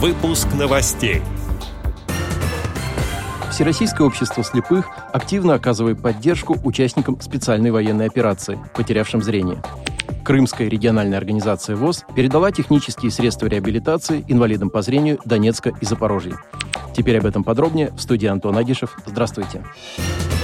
Выпуск новостей. Всероссийское общество слепых активно оказывает поддержку участникам специальной военной операции, потерявшим зрение. Крымская региональная организация ВОЗ передала технические средства реабилитации инвалидам по зрению Донецка и Запорожья. Теперь об этом подробнее в студии Антон Агишев. Здравствуйте. Здравствуйте.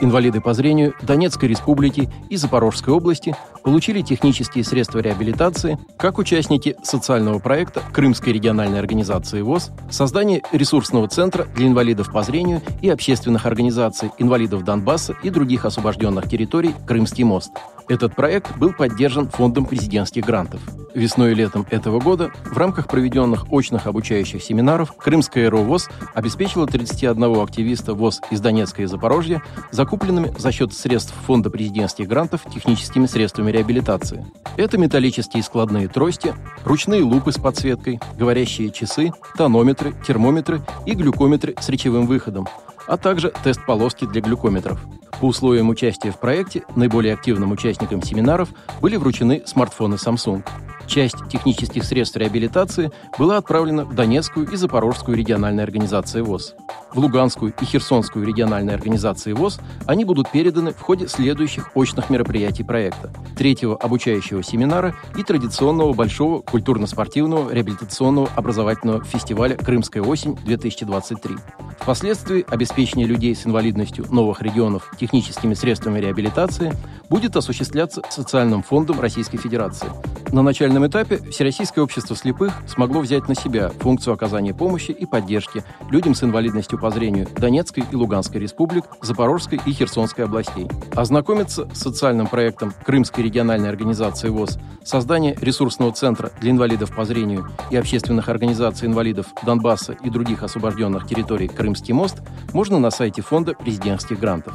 Инвалиды по зрению Донецкой республики и Запорожской области получили технические средства реабилитации как участники социального проекта Крымской региональной организации ВОЗ, создание ресурсного центра для инвалидов по зрению и общественных организаций инвалидов Донбасса и других освобожденных территорий «Крымский мост». Этот проект был поддержан Фондом президентских грантов. Весной и летом этого года в рамках проведенных очных обучающих семинаров Крымская РОВОЗ обеспечила 31 активиста ВОЗ из Донецка и Запорожья закупленными за счет средств Фонда президентских грантов техническими средствами реабилитации. Это металлические складные трости, ручные лупы с подсветкой, говорящие часы, тонометры, термометры и глюкометры с речевым выходом, а также тест-полоски для глюкометров. По условиям участия в проекте наиболее активным участникам семинаров были вручены смартфоны Samsung. Часть технических средств реабилитации была отправлена в Донецкую и Запорожскую региональные организации ВОЗ. В Луганскую и Херсонскую региональные организации ВОЗ они будут переданы в ходе следующих очных мероприятий проекта – третьего обучающего семинара и традиционного большого культурно-спортивного реабилитационного образовательного фестиваля «Крымская осень-2023». Впоследствии обеспечение людей с инвалидностью новых регионов техническими средствами реабилитации будет осуществляться Социальным фондом Российской Федерации. На начальном этапе Всероссийское общество слепых смогло взять на себя функцию оказания помощи и поддержки людям с инвалидностью по зрению Донецкой и Луганской республик, Запорожской и Херсонской областей. Ознакомиться с социальным проектом Крымской региональной организации ВОЗ создание ресурсного центра для инвалидов по зрению и общественных организаций инвалидов Донбасса и других освобожденных территорий Крымский мост можно на сайте Фонда президентских грантов.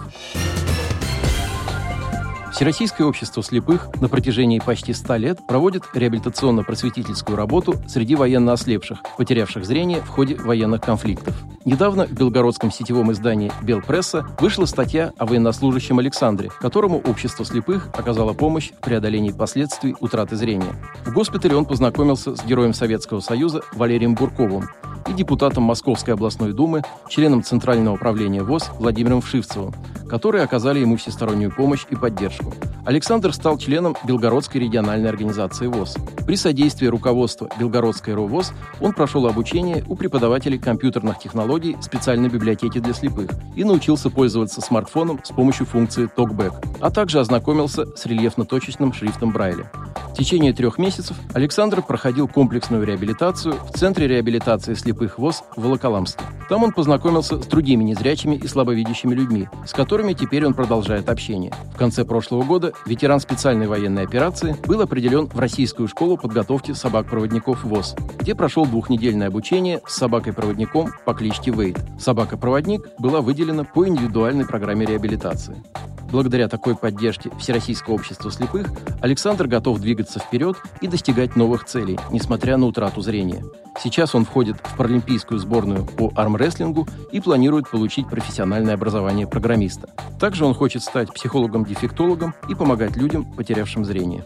Всероссийское общество слепых на протяжении почти 100 лет проводит реабилитационно-просветительскую работу среди военно ослепших, потерявших зрение в ходе военных конфликтов. Недавно в белгородском сетевом издании «Белпресса» вышла статья о военнослужащем Александре, которому общество слепых оказало помощь в преодолении последствий утраты зрения. В госпитале он познакомился с героем Советского Союза Валерием Бурковым, и депутатом Московской областной думы, членом Центрального управления ВОЗ Владимиром Вшивцевым, которые оказали ему всестороннюю помощь и поддержку. Александр стал членом Белгородской региональной организации ВОЗ. При содействии руководства Белгородской РОВОЗ он прошел обучение у преподавателей компьютерных технологий специальной библиотеки для слепых и научился пользоваться смартфоном с помощью функции TalkBack, а также ознакомился с рельефно-точечным шрифтом Брайля. В течение трех месяцев Александр проходил комплексную реабилитацию в Центре реабилитации слепых ВОЗ в Волоколамске. Там он познакомился с другими незрячими и слабовидящими людьми, с которыми теперь он продолжает общение. В конце прошлого года ветеран специальной военной операции был определен в Российскую школу подготовки собак-проводников ВОЗ, где прошел двухнедельное обучение с собакой-проводником по кличке Вейд. Собака-проводник была выделена по индивидуальной программе реабилитации. Благодаря такой поддержке Всероссийского общества слепых Александр готов двигаться вперед и достигать новых целей, несмотря на утрату зрения. Сейчас он входит в паралимпийскую сборную по армрестлингу и планирует получить профессиональное образование программиста. Также он хочет стать психологом-дефектологом и помогать людям, потерявшим зрение.